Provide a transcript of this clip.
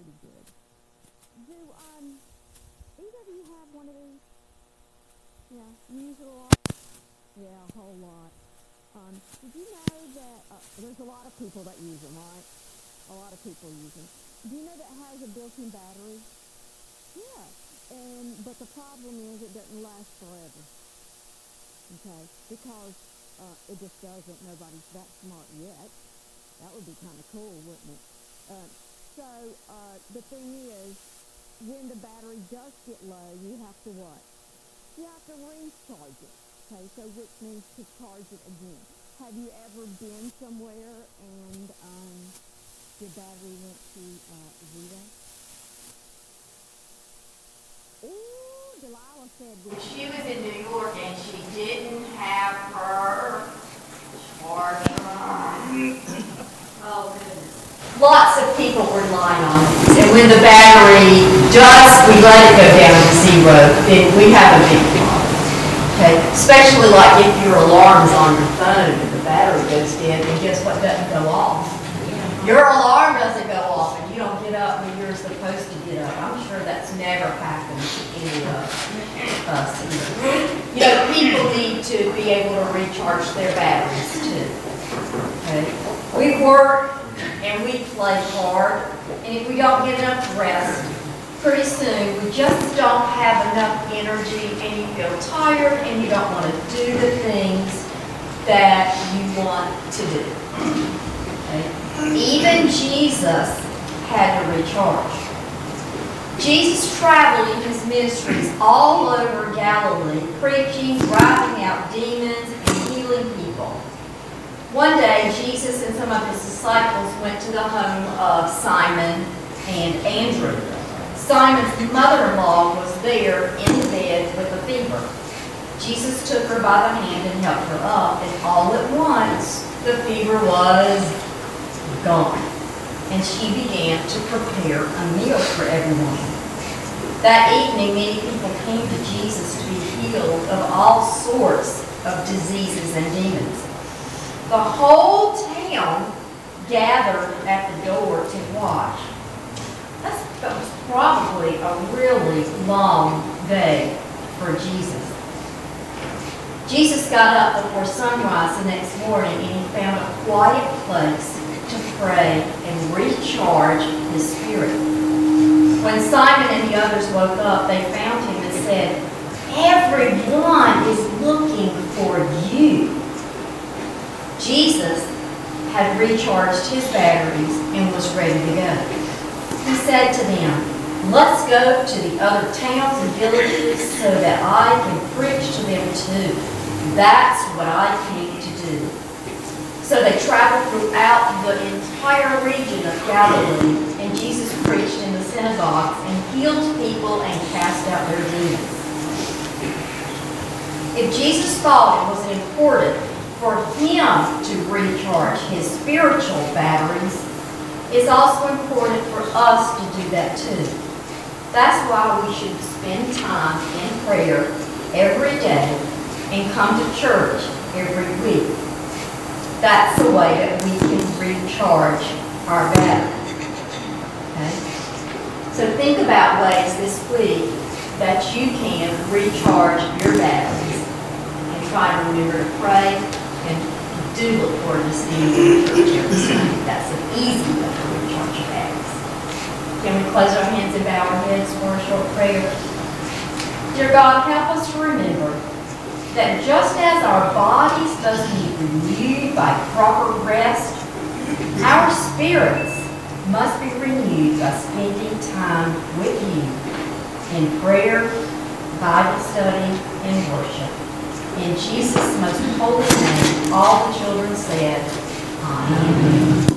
pretty good. Do um either of you have one of these? Yeah, you use it a lot. Yeah, a whole lot. Um, did you know that uh, there's a lot of people that use them, right? A lot of people use them. Do you know that has a built-in battery? Yeah, and but the problem is it doesn't last forever. Okay, because uh, it just doesn't. Nobody's that smart yet. That would be kind of cool, wouldn't it? Uh, so uh, the thing is, when the battery does get low, you have to what? You have to recharge it. Okay, so which means to charge it again. Have you ever been somewhere and um, your battery went to uh, zero? Ooh, Delilah said She was in New York and she didn't have her charger on. Oh, goodness. Lots of people relying on it. And when the battery does, we let it go down to zero, then we have a big problem. Okay, especially like if your alarm's on your phone and the battery goes dead, then guess what doesn't go off? Your alarm doesn't go off and you don't get up when you're supposed to get up. I'm sure that's never happened to any of us. You know, people need to be able to recharge their batteries too. Okay? We work and we play hard, and if we don't get enough rest, pretty soon we just don't have enough energy and you feel tired and you don't want to do the things that you want to do. Okay? Even Jesus had to recharge. Jesus traveled in his ministries all over Galilee, preaching, driving out demons. One day, Jesus and some of his disciples went to the home of Simon and Andrew. Simon's mother-in-law was there in bed with a fever. Jesus took her by the hand and helped her up, and all at once, the fever was gone. And she began to prepare a meal for everyone. That evening, many people came to Jesus to be healed of all sorts of diseases and demons. The whole town gathered at the door to watch. That was probably a really long day for Jesus. Jesus got up before sunrise the next morning and he found a quiet place to pray and recharge his spirit. When Simon and the others woke up, they found him and said, Everyone is looking for you. Jesus had recharged his batteries and was ready to go. He said to them, Let's go to the other towns and villages so that I can preach to them too. That's what I came to do. So they traveled throughout the entire region of Galilee, and Jesus preached in the synagogues and healed people and cast out their demons. If Jesus thought it was important for him to recharge his spiritual batteries, it's also important for us to do that too. That's why we should spend time in prayer every day and come to church every week. That's the way that we can recharge our batteries. Okay? So think about ways this week that you can recharge your batteries and try to remember to pray and do look forward to seeing you in every Sunday. That's an easy way to recharge your batteries. Can we close our hands and bow our heads for a short prayer? Dear God, help us to remember that just as our bodies must be renewed by proper rest, our spirits must be renewed by spending time with you in prayer, Bible study, and worship. In Jesus' most holy name, all the children said, Amen.